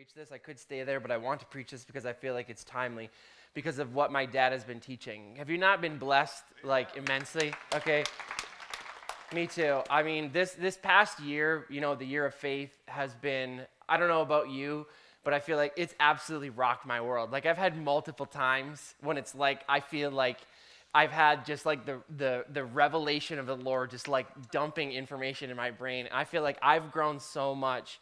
preach this. I could stay there, but I want to preach this because I feel like it's timely because of what my dad has been teaching. Have you not been blessed like immensely? Okay. Me too. I mean, this this past year, you know, the year of faith has been I don't know about you, but I feel like it's absolutely rocked my world. Like I've had multiple times when it's like I feel like I've had just like the the the revelation of the Lord just like dumping information in my brain. I feel like I've grown so much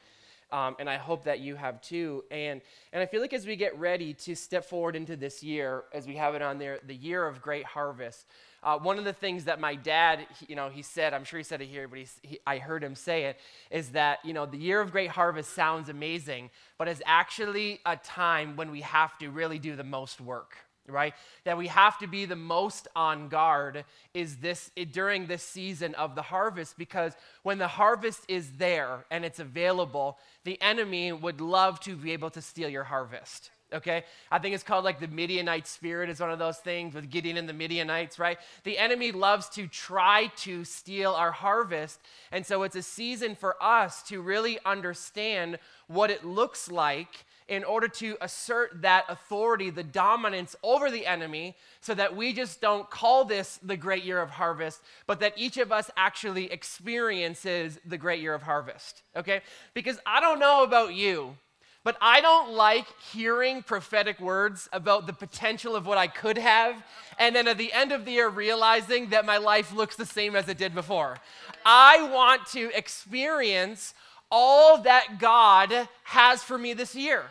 um, and I hope that you have too. And, and I feel like as we get ready to step forward into this year, as we have it on there, the year of great harvest, uh, one of the things that my dad, you know, he said, I'm sure he said it here, but he, I heard him say it, is that, you know, the year of great harvest sounds amazing, but is actually a time when we have to really do the most work right? That we have to be the most on guard is this during this season of the harvest because when the harvest is there and it's available the enemy would love to be able to steal your harvest okay? I think it's called like the midianite spirit is one of those things with gideon and the midianites right? The enemy loves to try to steal our harvest and so it's a season for us to really understand what it looks like in order to assert that authority, the dominance over the enemy, so that we just don't call this the great year of harvest, but that each of us actually experiences the great year of harvest. Okay? Because I don't know about you, but I don't like hearing prophetic words about the potential of what I could have, and then at the end of the year realizing that my life looks the same as it did before. I want to experience all that God has for me this year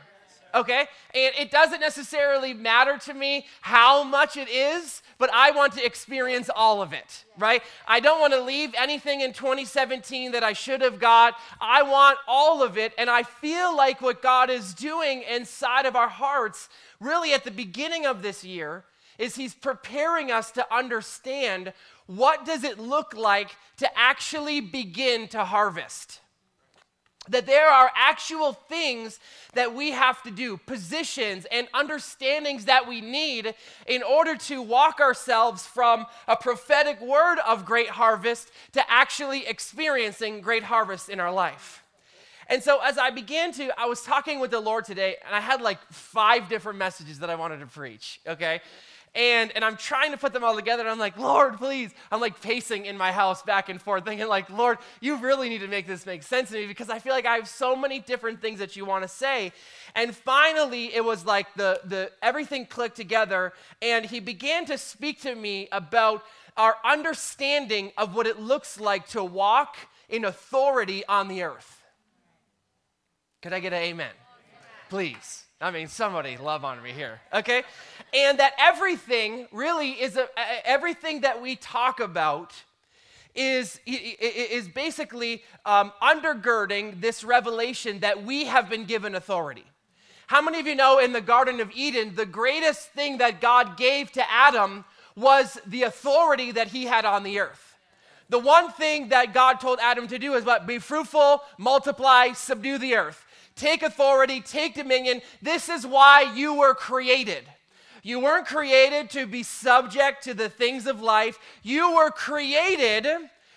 okay? And it doesn't necessarily matter to me how much it is, but I want to experience all of it, right? I don't want to leave anything in 2017 that I should have got. I want all of it, and I feel like what God is doing inside of our hearts, really at the beginning of this year, is He's preparing us to understand what does it look like to actually begin to harvest that there are actual things that we have to do, positions and understandings that we need in order to walk ourselves from a prophetic word of great harvest to actually experiencing great harvest in our life. And so, as I began to, I was talking with the Lord today, and I had like five different messages that I wanted to preach, okay? And and i'm trying to put them all together. And i'm like lord please. I'm like pacing in my house back and forth thinking like lord you really need to make this make sense to me because i feel like i have so many different things that you want to say. And finally it was like the the everything clicked together and he began to speak to me about our understanding of what it looks like to walk in authority on the earth. Could i get an amen? Please I mean, somebody love on me here, okay? And that everything really is a, everything that we talk about is, is basically um, undergirding this revelation that we have been given authority. How many of you know in the Garden of Eden, the greatest thing that God gave to Adam was the authority that he had on the earth? The one thing that God told Adam to do is what? Be fruitful, multiply, subdue the earth take authority, take dominion. This is why you were created. You weren't created to be subject to the things of life. You were created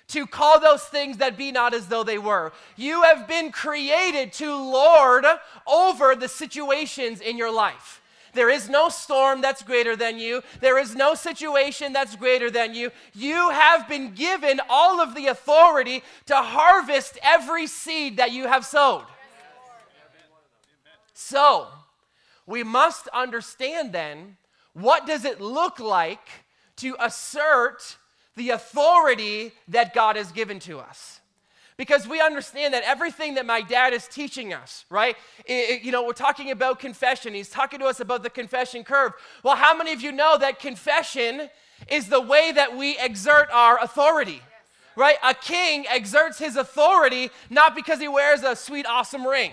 to call those things that be not as though they were. You have been created to lord over the situations in your life. There is no storm that's greater than you. There is no situation that's greater than you. You have been given all of the authority to harvest every seed that you have sowed. So, we must understand then what does it look like to assert the authority that God has given to us? Because we understand that everything that my dad is teaching us, right? It, you know, we're talking about confession. He's talking to us about the confession curve. Well, how many of you know that confession is the way that we exert our authority? Right? A king exerts his authority not because he wears a sweet, awesome ring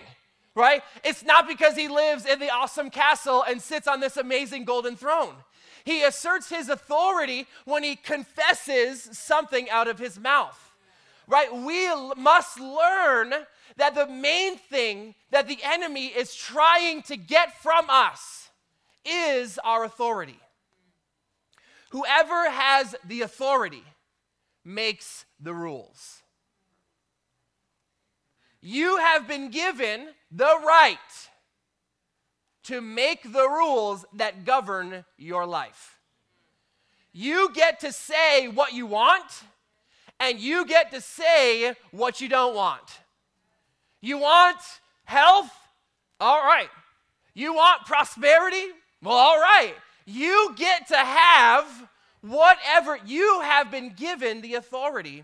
right? It's not because he lives in the awesome castle and sits on this amazing golden throne. He asserts his authority when he confesses something out of his mouth, right? We must learn that the main thing that the enemy is trying to get from us is our authority. Whoever has the authority makes the rules. You have been given the right to make the rules that govern your life. You get to say what you want, and you get to say what you don't want. You want health? All right. You want prosperity? Well, all right. You get to have whatever you have been given the authority.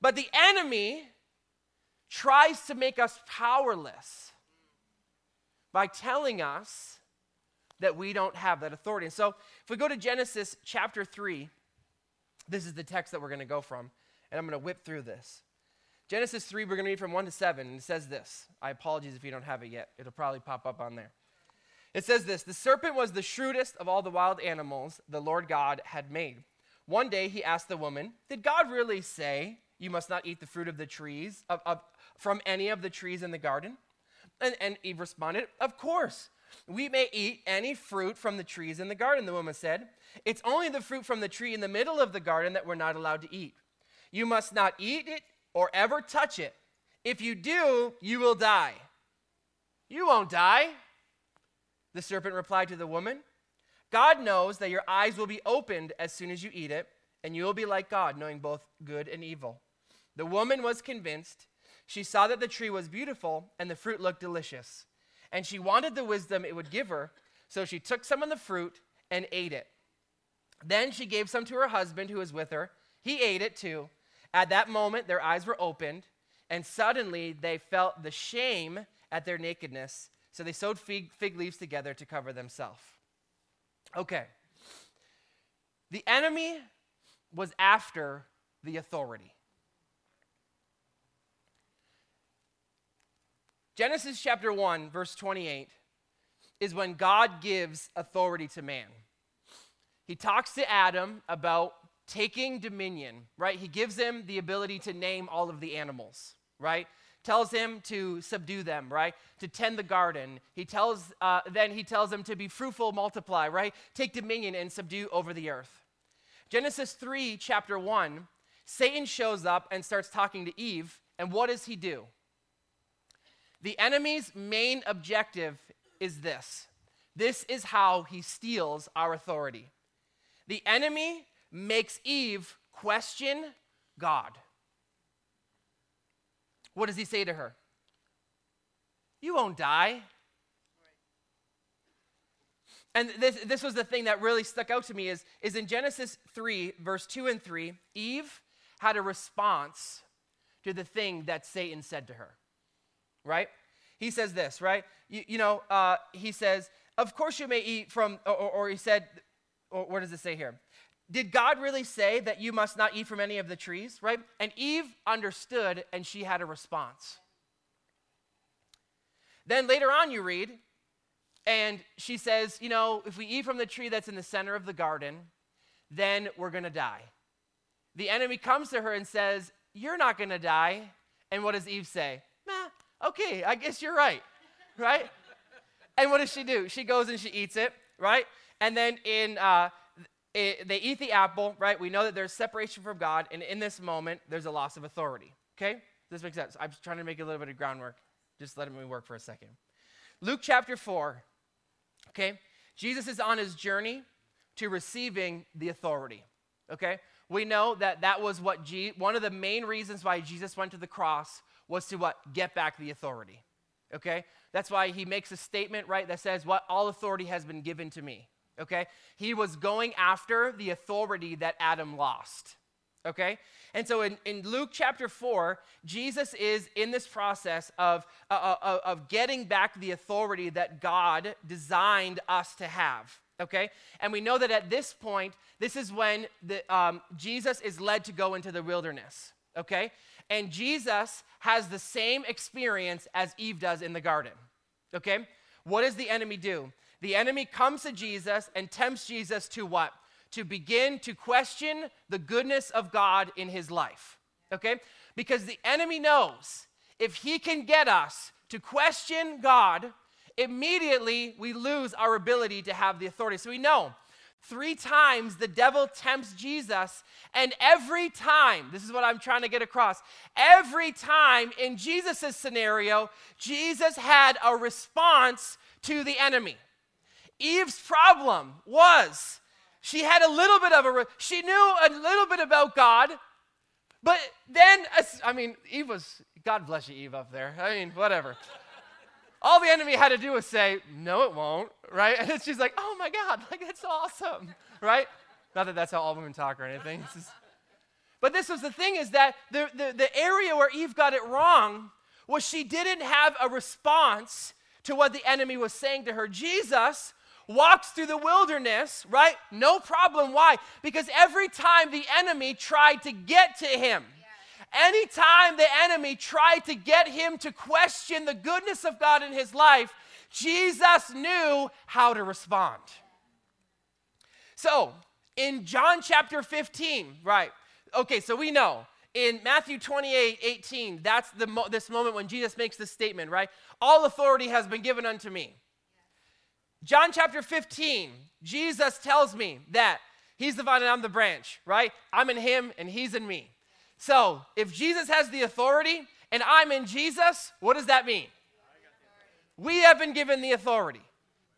But the enemy tries to make us powerless by telling us that we don't have that authority. And so if we go to Genesis chapter 3, this is the text that we're going to go from, and I'm going to whip through this. Genesis 3, we're going to read from 1 to 7, and it says this. I apologize if you don't have it yet, it'll probably pop up on there. It says this The serpent was the shrewdest of all the wild animals the Lord God had made. One day he asked the woman, Did God really say, You must not eat the fruit of the trees, of, of, from any of the trees in the garden? And, and Eve responded, Of course. We may eat any fruit from the trees in the garden, the woman said. It's only the fruit from the tree in the middle of the garden that we're not allowed to eat. You must not eat it or ever touch it. If you do, you will die. You won't die. The serpent replied to the woman, God knows that your eyes will be opened as soon as you eat it, and you will be like God, knowing both good and evil. The woman was convinced. She saw that the tree was beautiful and the fruit looked delicious. And she wanted the wisdom it would give her, so she took some of the fruit and ate it. Then she gave some to her husband who was with her. He ate it too. At that moment, their eyes were opened, and suddenly they felt the shame at their nakedness so they sewed fig, fig leaves together to cover themselves. Okay. The enemy was after the authority. Genesis chapter 1, verse 28 is when God gives authority to man. He talks to Adam about taking dominion, right? He gives him the ability to name all of the animals, right? tells him to subdue them, right? To tend the garden. He tells, uh, then he tells him to be fruitful, multiply, right? Take dominion and subdue over the earth. Genesis 3, chapter 1, Satan shows up and starts talking to Eve, and what does he do? The enemy's main objective is this this is how he steals our authority. The enemy makes Eve question God. What does he say to her? You won't die. And this, this was the thing that really stuck out to me is, is in Genesis 3, verse 2 and 3, Eve had a response to the thing that Satan said to her, right? He says this, right? You, you know, uh, he says, Of course you may eat from, or, or he said, or what does it say here? did God really say that you must not eat from any of the trees, right? And Eve understood and she had a response. Then later on, you read, and she says, You know, if we eat from the tree that's in the center of the garden, then we're going to die. The enemy comes to her and says, You're not going to die. And what does Eve say? Okay, I guess you're right, right? and what does she do? She goes and she eats it, right? And then in uh, it, they eat the apple, right? We know that there's separation from God, and in this moment, there's a loss of authority. Okay? This makes sense. I'm trying to make a little bit of groundwork. Just let me work for a second. Luke chapter 4, okay? Jesus is on his journey to receiving the authority, okay? We know that that was what Je- one of the main reasons why Jesus went to the cross was to what? Get back the authority, okay? That's why he makes a statement, right, that says, What all authority has been given to me okay? He was going after the authority that Adam lost, okay? And so in, in Luke chapter 4, Jesus is in this process of, uh, uh, uh, of getting back the authority that God designed us to have, okay? And we know that at this point, this is when the, um, Jesus is led to go into the wilderness, okay? And Jesus has the same experience as Eve does in the garden, okay? What does the enemy do? the enemy comes to Jesus and tempts Jesus to what? To begin to question the goodness of God in his life. Okay? Because the enemy knows if he can get us to question God, immediately we lose our ability to have the authority. So we know Three times the devil tempts Jesus, and every time, this is what I'm trying to get across, every time in Jesus' scenario, Jesus had a response to the enemy. Eve's problem was she had a little bit of a, she knew a little bit about God, but then, I mean, Eve was, God bless you, Eve, up there. I mean, whatever. All the enemy had to do was say, No, it won't, right? And she's like, Oh my God, like that's awesome, right? Not that that's how all women talk or anything. Just... But this was the thing is that the, the, the area where Eve got it wrong was she didn't have a response to what the enemy was saying to her. Jesus walks through the wilderness, right? No problem. Why? Because every time the enemy tried to get to him, anytime the enemy tried to get him to question the goodness of God in his life, Jesus knew how to respond. So, in John chapter 15, right? Okay, so we know in Matthew 28 18, that's the mo- this moment when Jesus makes this statement, right? All authority has been given unto me. John chapter 15, Jesus tells me that he's the vine and I'm the branch, right? I'm in him and he's in me. So if Jesus has the authority and I'm in Jesus, what does that mean? We have been given the authority.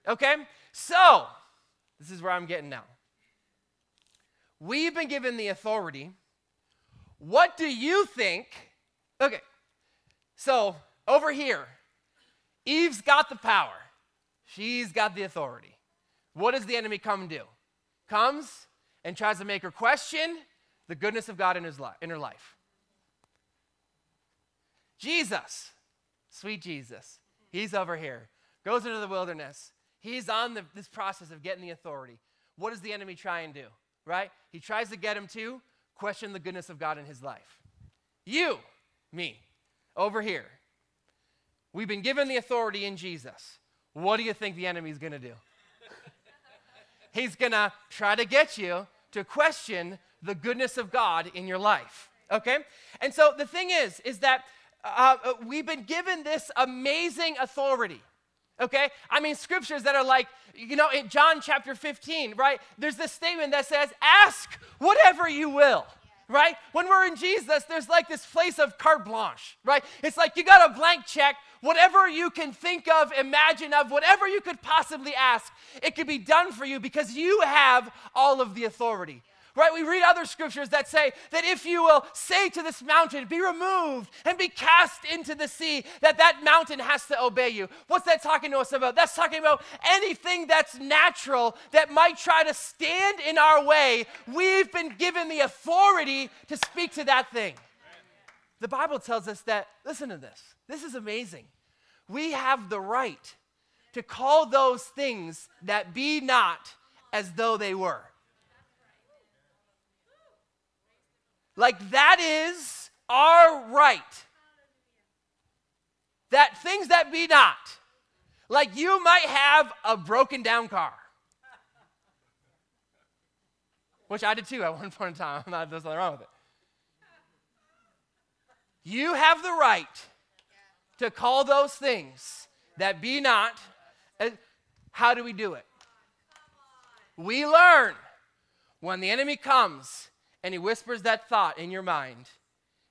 Okay? So, this is where I'm getting now. We've been given the authority. What do you think? Okay, so over here, Eve's got the power. She's got the authority. What does the enemy come do? Comes and tries to make her question the goodness of God in, his life, in her life. Jesus, sweet Jesus, he's over here, goes into the wilderness. He's on the, this process of getting the authority. What does the enemy try and do? Right? He tries to get him to question the goodness of God in his life. You, me, over here, we've been given the authority in Jesus. What do you think the enemy's going to do? He's going to try to get you to question the goodness of God in your life. Okay? And so the thing is, is that uh, uh, we've been given this amazing authority. Okay? I mean, scriptures that are like, you know, in John chapter 15, right? There's this statement that says, ask whatever you will right? When we're in Jesus, there's like this place of carte blanche, right? It's like you got a blank check whatever you can think of, imagine of, whatever you could possibly ask, it could be done for you because you have all of the authority. Right? We read other scriptures that say that if you will say to this mountain, be removed and be cast into the sea, that that mountain has to obey you. What's that talking to us about? That's talking about anything that's natural that might try to stand in our way. We've been given the authority to speak to that thing. The Bible tells us that, listen to this. This is amazing we have the right to call those things that be not as though they were. Like that is our right. That things that be not. Like you might have a broken down car. Which I did too at one point in time. I'm not, there's nothing wrong with it. You have the right to call those things that be not. How do we do it? We learn when the enemy comes and he whispers that thought in your mind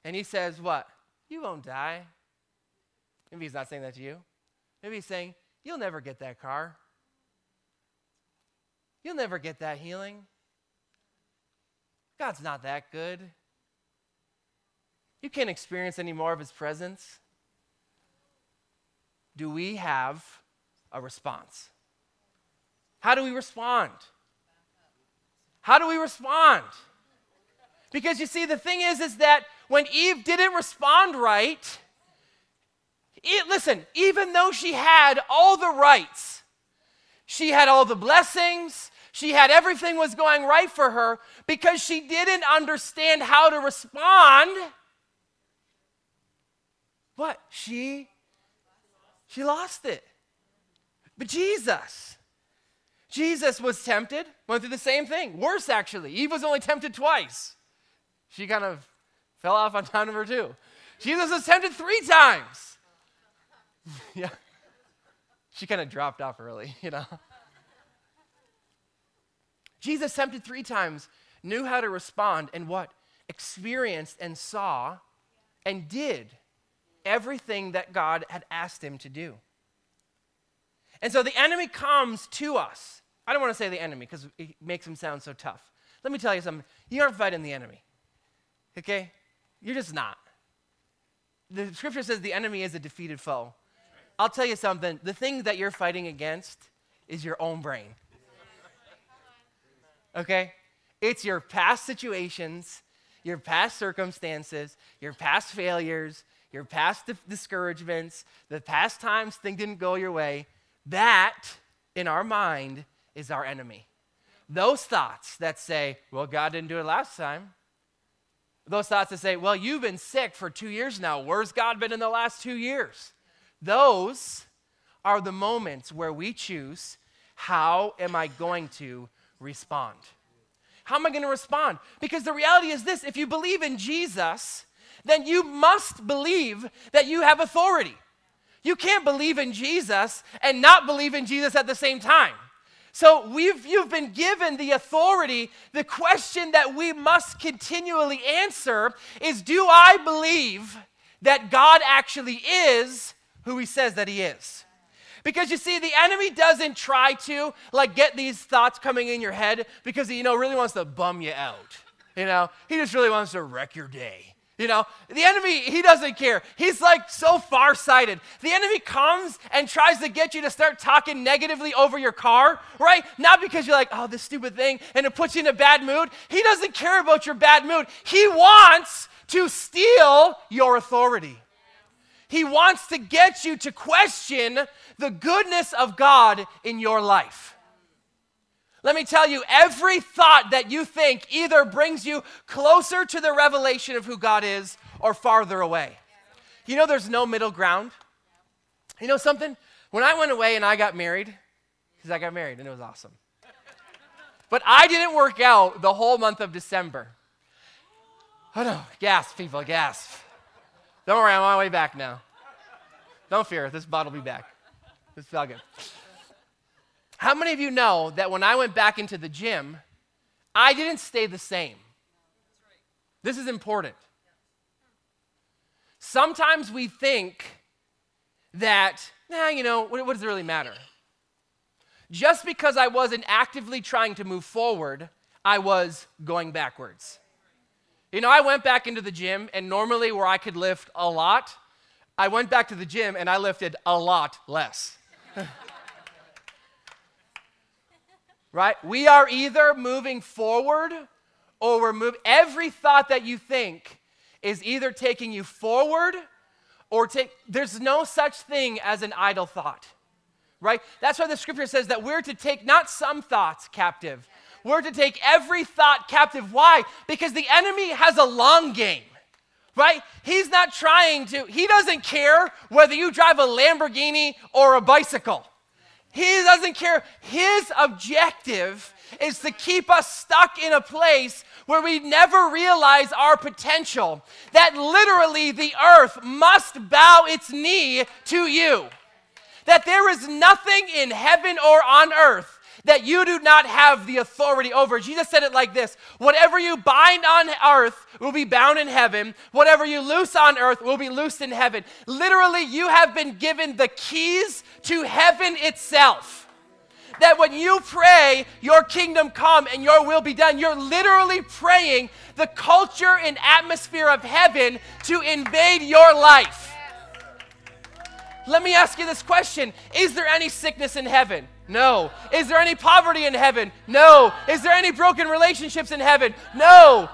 and he says, What? You won't die. Maybe he's not saying that to you. Maybe he's saying, You'll never get that car. You'll never get that healing. God's not that good. You can't experience any more of his presence do we have a response? How do we respond? How do we respond? Because you see, the thing is, is that when Eve didn't respond right, it, listen, even though she had all the rights, she had all the blessings, she had everything was going right for her, because she didn't understand how to respond, what? She she lost it. But Jesus, Jesus was tempted, went through the same thing. Worse, actually. Eve was only tempted twice. She kind of fell off on time number two. Jesus was tempted three times. yeah. She kind of dropped off early, you know. Jesus tempted three times, knew how to respond, and what? Experienced and saw and did everything that God had asked him to do. And so the enemy comes to us. I don't want to say the enemy because it makes him sound so tough. Let me tell you something. You aren't fighting the enemy. Okay? You're just not. The scripture says the enemy is a defeated foe. I'll tell you something. The thing that you're fighting against is your own brain. Okay? It's your past situations, your past circumstances, your past failures, your past di- discouragements, the past times things didn't go your way. That, in our mind, is our enemy. Those thoughts that say, well, God didn't do it last time. Those thoughts that say, well, you've been sick for two years now. Where's God been in the last two years? Those are the moments where we choose how am I going to respond? How am I going to respond? Because the reality is this if you believe in Jesus, then you must believe that you have authority. You can't believe in Jesus and not believe in Jesus at the same time. So we've, you've been given the authority. The question that we must continually answer is Do I believe that God actually is who he says that he is? Because you see, the enemy doesn't try to like get these thoughts coming in your head because he, you know, really wants to bum you out. You know, he just really wants to wreck your day. You know, the enemy, he doesn't care. He's like so farsighted. The enemy comes and tries to get you to start talking negatively over your car, right? Not because you're like, oh, this stupid thing, and it puts you in a bad mood. He doesn't care about your bad mood. He wants to steal your authority. He wants to get you to question the goodness of God in your life. Let me tell you, every thought that you think either brings you closer to the revelation of who God is or farther away. You know, there's no middle ground. You know something? When I went away and I got married, because I got married and it was awesome. But I didn't work out the whole month of December. Oh no, gasp, people, gasp. Don't worry, I'm on my way back now. Don't fear, this bottle will be back. This felt good. How many of you know that when I went back into the gym, I didn't stay the same? This is important. Sometimes we think that, nah, you know, what, what does it really matter? Just because I wasn't actively trying to move forward, I was going backwards. You know, I went back into the gym, and normally where I could lift a lot, I went back to the gym and I lifted a lot less. right? We are either moving forward or we're moving. Every thought that you think is either taking you forward or take. There's no such thing as an idle thought, right? That's why the scripture says that we're to take not some thoughts captive. We're to take every thought captive. Why? Because the enemy has a long game right? He's not trying to, he doesn't care whether you drive a Lamborghini or a bicycle. He doesn't care. His objective is to keep us stuck in a place where we never realize our potential. That literally the earth must bow its knee to you. That there is nothing in heaven or on earth that you do not have the authority over. Jesus said it like this Whatever you bind on earth will be bound in heaven, whatever you loose on earth will be loosed in heaven. Literally, you have been given the keys to heaven itself that when you pray, your kingdom come and your will be done, you're literally praying the culture and atmosphere of heaven to invade your life. Let me ask you this question Is there any sickness in heaven? No. Is there any poverty in heaven? No. Is there any broken relationships in heaven? No.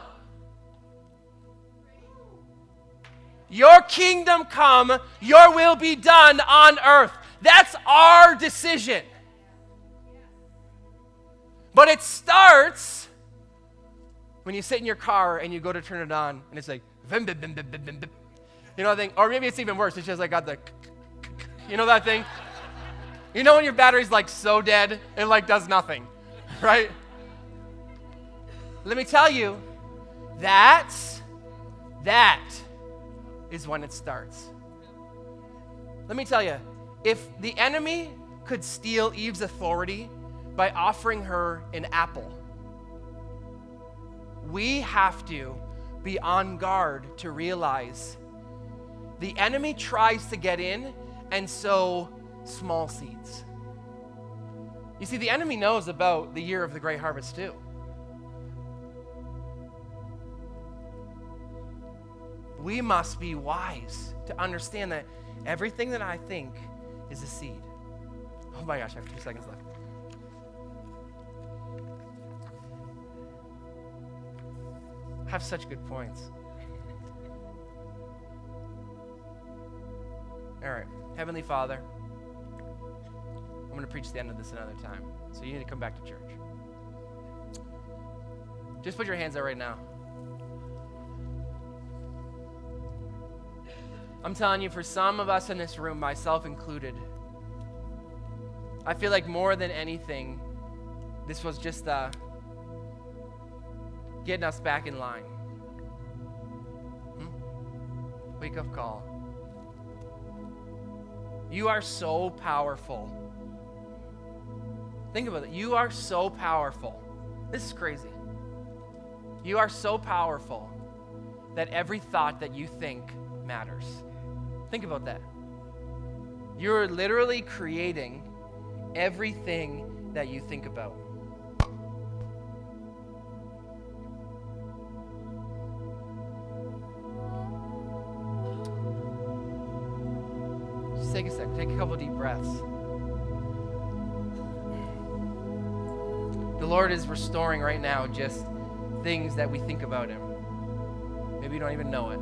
Your kingdom come, your will be done on earth. That's our decision. But it starts when you sit in your car and you go to turn it on and it's like, you know, that thing, or maybe it's even worse. It's just like got the, you know that thing? You know when your battery's like so dead, it like does nothing, right? Let me tell you, that, that is when it starts. Let me tell you, if the enemy could steal Eve's authority by offering her an apple, we have to be on guard to realize the enemy tries to get in and sow small seeds. You see, the enemy knows about the year of the great harvest too. We must be wise to understand that everything that I think is a seed. Oh my gosh, I have two seconds left. I have such good points. All right, Heavenly Father, I'm going to preach the end of this another time. So you need to come back to church. Just put your hands out right now. I'm telling you, for some of us in this room, myself included, I feel like more than anything, this was just uh, getting us back in line. Hmm? Wake up call. You are so powerful. Think about it. You are so powerful. This is crazy. You are so powerful that every thought that you think matters. Think about that. You're literally creating everything that you think about. Just take a sec, take a couple deep breaths. The Lord is restoring right now just things that we think about Him. Maybe you don't even know it.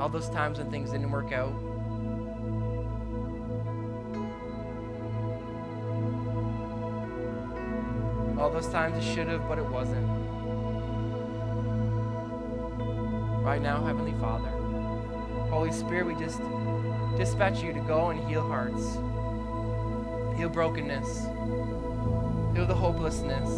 All those times when things didn't work out. All those times it should have, but it wasn't. Right now, Heavenly Father, Holy Spirit, we just dispatch you to go and heal hearts, heal brokenness, heal the hopelessness.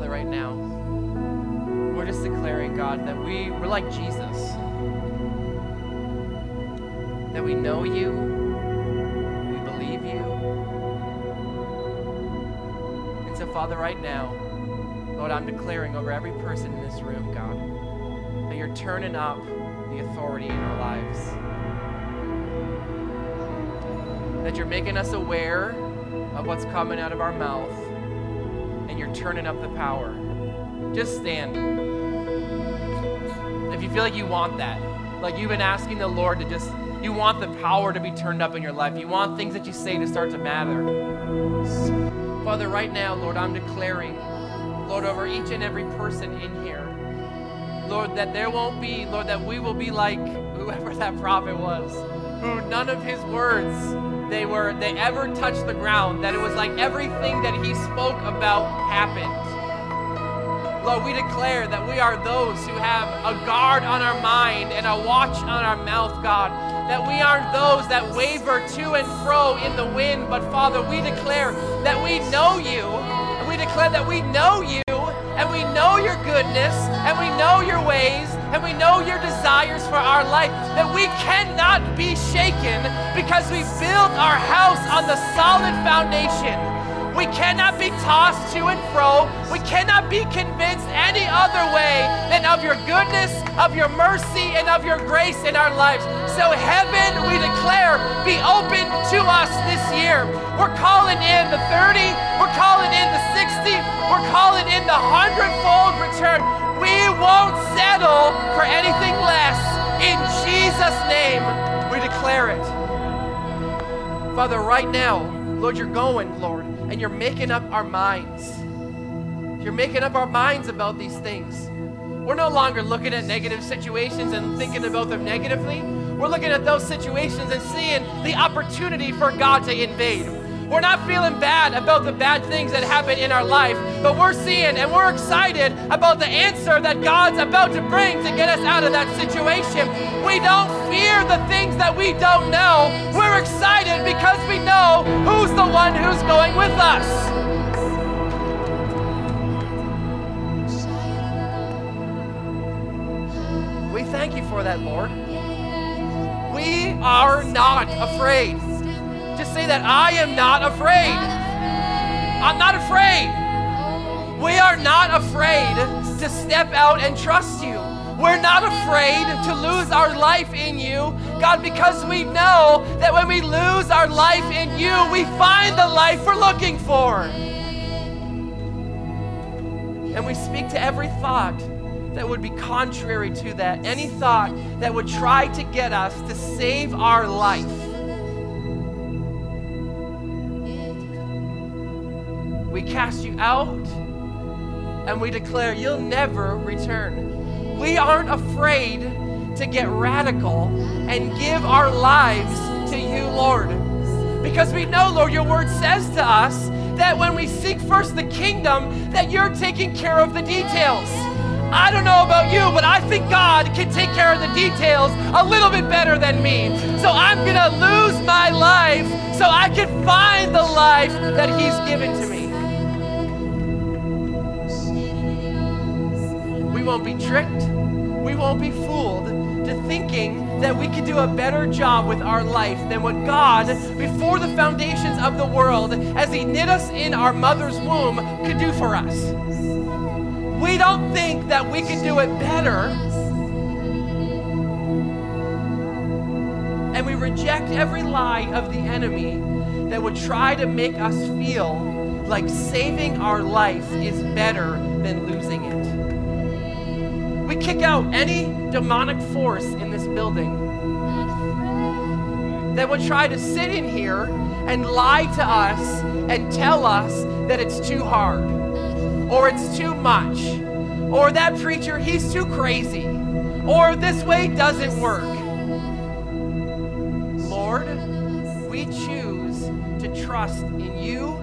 Father, right now, we're just declaring, God, that we, we're like Jesus. That we know you, we believe you. And so, Father, right now, Lord, I'm declaring over every person in this room, God, that you're turning up the authority in our lives. That you're making us aware of what's coming out of our mouth and you're turning up the power. Just stand. If you feel like you want that, like you've been asking the Lord to just, you want the power to be turned up in your life. You want things that you say to start to matter. Father, right now, Lord, I'm declaring, Lord, over each and every person in here, Lord, that there won't be, Lord, that we will be like whoever that prophet was, who none of his words they were they ever touched the ground that it was like everything that he spoke about happened. Lord we declare that we are those who have a guard on our mind and a watch on our mouth god. That we aren't those that waver to and fro in the wind but father we declare that we know you. And we declare that we know you and we know your goodness and we know your ways and we know your desires for our life, that we cannot be shaken because we build our house on the solid foundation. We cannot be tossed to and fro. We cannot be convinced any other way than of your goodness, of your mercy, and of your grace in our lives. So, heaven, we declare, be open to us this year. We're calling in the 30, we're calling in the 60, we're calling in the hundredfold return. We won't settle for anything less. In Jesus' name, we declare it. Father, right now, Lord, you're going, Lord, and you're making up our minds. You're making up our minds about these things. We're no longer looking at negative situations and thinking about them negatively. We're looking at those situations and seeing the opportunity for God to invade. We're not feeling bad about the bad things that happen in our life, but we're seeing and we're excited about the answer that God's about to bring to get us out of that situation. We don't fear the things that we don't know. We're excited because we know who's the one who's going with us. We thank you for that, Lord. We are not afraid. Just say that I am not afraid. I'm not afraid. We are not afraid to step out and trust you. We're not afraid to lose our life in you, God, because we know that when we lose our life in you, we find the life we're looking for. And we speak to every thought that would be contrary to that, any thought that would try to get us to save our life. Cast you out and we declare you'll never return. We aren't afraid to get radical and give our lives to you, Lord. Because we know, Lord, your word says to us that when we seek first the kingdom, that you're taking care of the details. I don't know about you, but I think God can take care of the details a little bit better than me. So I'm going to lose my life so I can find the life that He's given to me. Won't be tricked. We won't be fooled to thinking that we can do a better job with our life than what God, before the foundations of the world, as He knit us in our mother's womb, could do for us. We don't think that we can do it better. And we reject every lie of the enemy that would try to make us feel like saving our life is better than losing it. We kick out any demonic force in this building that would try to sit in here and lie to us and tell us that it's too hard or it's too much or that preacher, he's too crazy or this way doesn't work. Lord, we choose to trust in you